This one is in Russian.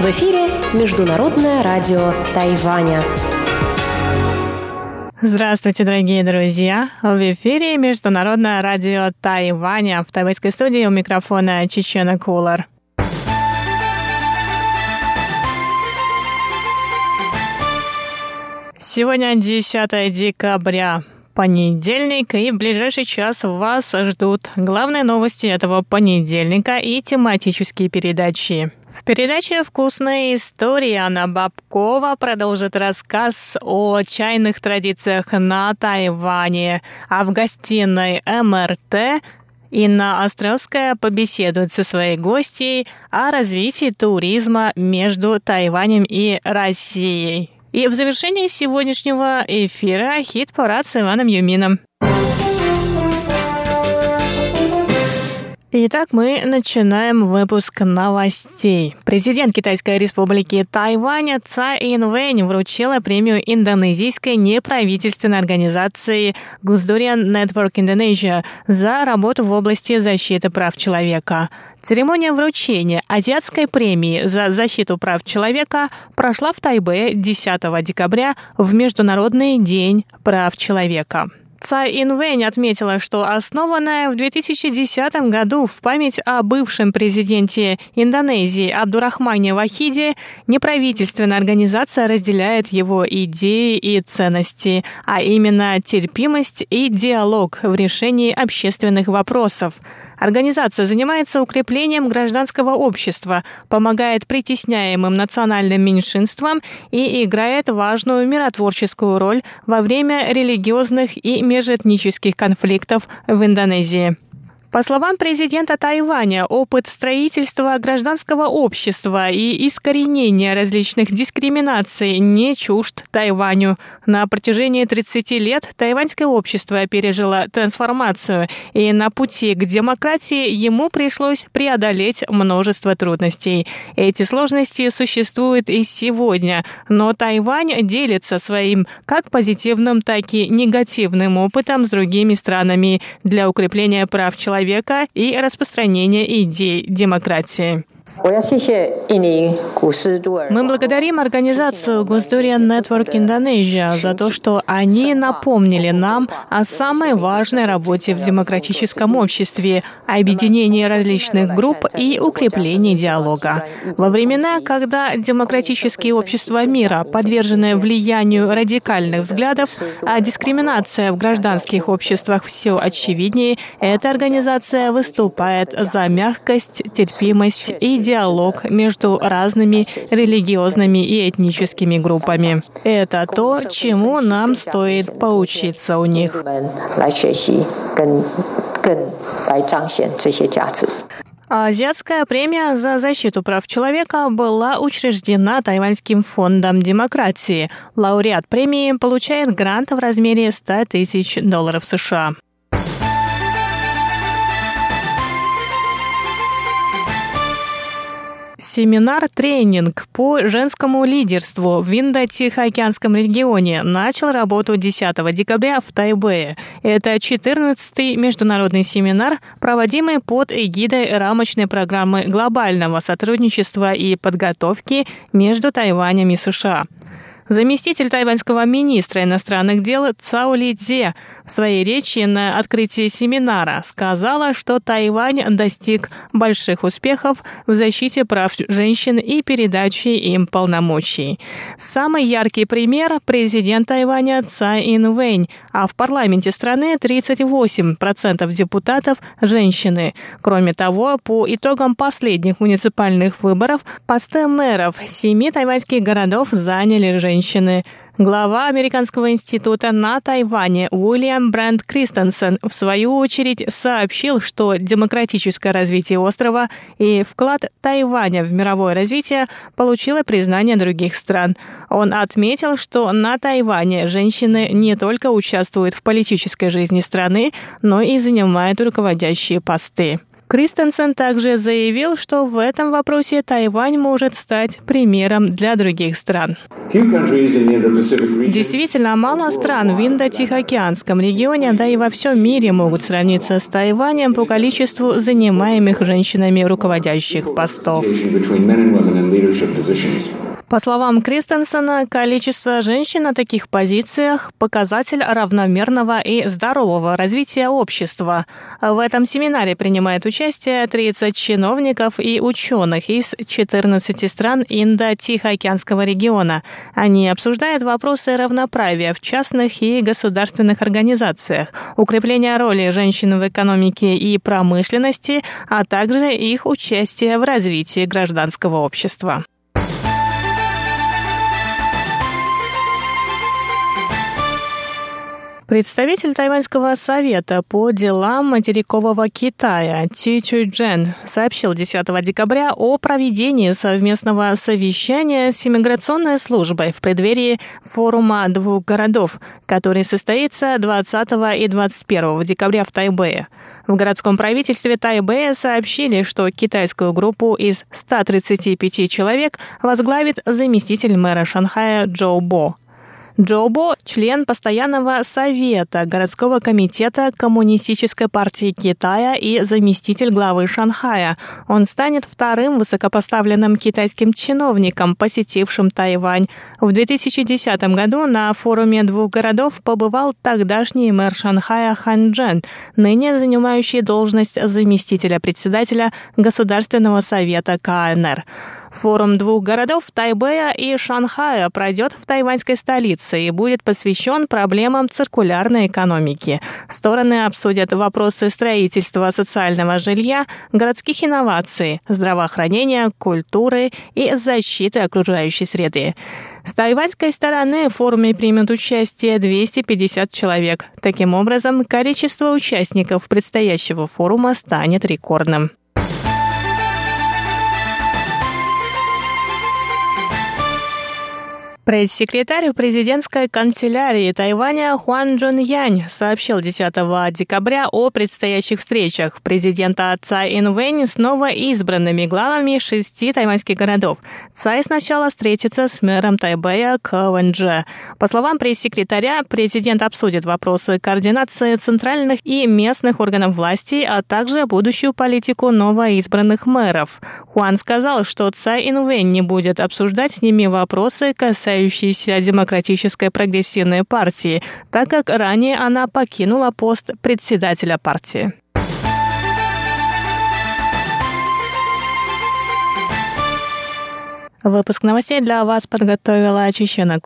В эфире Международное радио Тайваня. Здравствуйте, дорогие друзья! В эфире Международное радио Тайваня. В тайваньской студии у микрофона Чечена Кулар. Сегодня 10 декабря понедельник, и в ближайший час вас ждут главные новости этого понедельника и тематические передачи. В передаче «Вкусные истории» Анна Бабкова продолжит рассказ о чайных традициях на Тайване, а в гостиной МРТ Инна Островская побеседует со своей гостьей о развитии туризма между Тайванем и Россией. И в завершении сегодняшнего эфира хит-парад с Иваном Юмином. Итак, мы начинаем выпуск новостей. Президент Китайской республики Тайвань Цай Инвэнь вручила премию индонезийской неправительственной организации Guzdurian Network Indonesia за работу в области защиты прав человека. Церемония вручения азиатской премии за защиту прав человека прошла в Тайбе 10 декабря в Международный день прав человека. Цай Инвэнь отметила, что основанная в 2010 году в память о бывшем президенте Индонезии Абдурахмане Вахиде неправительственная организация разделяет его идеи и ценности, а именно терпимость и диалог в решении общественных вопросов. Организация занимается укреплением гражданского общества, помогает притесняемым национальным меньшинствам и играет важную миротворческую роль во время религиозных и межэтнических конфликтов в Индонезии. По словам президента Тайваня, опыт строительства гражданского общества и искоренения различных дискриминаций не чужд Тайваню. На протяжении 30 лет тайваньское общество пережило трансформацию, и на пути к демократии ему пришлось преодолеть множество трудностей. Эти сложности существуют и сегодня, но Тайвань делится своим как позитивным, так и негативным опытом с другими странами для укрепления прав человека человека и распространения идей демократии. Мы благодарим организацию Госдуриan Network Indonesia за то, что они напомнили нам о самой важной работе в демократическом обществе, объединении различных групп и укреплении диалога. Во времена, когда демократические общества мира подвержены влиянию радикальных взглядов, а дискриминация в гражданских обществах все очевиднее, эта организация выступает за мягкость, терпимость и диалог между разными религиозными и этническими группами. Это то, чему нам стоит поучиться у них. Азиатская премия за защиту прав человека была учреждена Тайваньским фондом демократии. Лауреат премии получает грант в размере 100 тысяч долларов США. Семинар-тренинг по женскому лидерству в Индо-Тихоокеанском регионе начал работу 10 декабря в Тайбэе. Это 14-й международный семинар, проводимый под эгидой рамочной программы глобального сотрудничества и подготовки между Тайванем и США. Заместитель тайваньского министра иностранных дел Цао Ли Цзе в своей речи на открытии семинара сказала, что Тайвань достиг больших успехов в защите прав женщин и передаче им полномочий. Самый яркий пример – президент Тайваня Цай Инвэнь, а в парламенте страны 38% депутатов – женщины. Кроме того, по итогам последних муниципальных выборов посты мэров семи тайваньских городов заняли женщины женщины. Глава Американского института на Тайване Уильям Брент Кристенсен в свою очередь сообщил, что демократическое развитие острова и вклад Тайваня в мировое развитие получило признание других стран. Он отметил, что на Тайване женщины не только участвуют в политической жизни страны, но и занимают руководящие посты. Кристенсен также заявил, что в этом вопросе Тайвань может стать примером для других стран. Действительно, мало стран в Индо-Тихоокеанском регионе, да и во всем мире могут сравниться с Тайванем по количеству занимаемых женщинами руководящих постов. По словам Кристенсена, количество женщин на таких позициях – показатель равномерного и здорового развития общества. В этом семинаре принимает участие 30 чиновников и ученых из 14 стран Индо-Тихоокеанского региона. Они обсуждают вопросы равноправия в частных и государственных организациях, укрепления роли женщин в экономике и промышленности, а также их участие в развитии гражданского общества. Представитель Тайваньского совета по делам материкового Китая Ти Чуйджен сообщил 10 декабря о проведении совместного совещания с иммиграционной службой в преддверии форума двух городов, который состоится 20 и 21 декабря в Тайбэе. В городском правительстве Тайбэя сообщили, что китайскую группу из 135 человек возглавит заместитель мэра Шанхая Джоу Бо. Джобо – член постоянного совета городского комитета Коммунистической партии Китая и заместитель главы Шанхая. Он станет вторым высокопоставленным китайским чиновником, посетившим Тайвань. В 2010 году на форуме двух городов побывал тогдашний мэр Шанхая Хан Джен, ныне занимающий должность заместителя председателя Государственного совета КНР. Форум двух городов Тайбэя и Шанхая пройдет в тайваньской столице и будет посвящен проблемам циркулярной экономики. Стороны обсудят вопросы строительства социального жилья, городских инноваций, здравоохранения, культуры и защиты окружающей среды. С тайваньской стороны в форуме примут участие 250 человек. Таким образом, количество участников предстоящего форума станет рекордным. Пресс-секретарь президентской канцелярии Тайваня Хуан Джун Янь сообщил 10 декабря о предстоящих встречах президента Цай Инвэнь с новоизбранными главами шести тайваньских городов. Цай сначала встретится с мэром Тайбэя Квэнджи. По словам пресс-секретаря, президент обсудит вопросы координации центральных и местных органов власти, а также будущую политику новоизбранных мэров. Хуан сказал, что Цай Инвэнь не будет обсуждать с ними вопросы, касающиеся касающейся Демократической прогрессивной партии, так как ранее она покинула пост председателя партии. Выпуск новостей для вас подготовила Чечена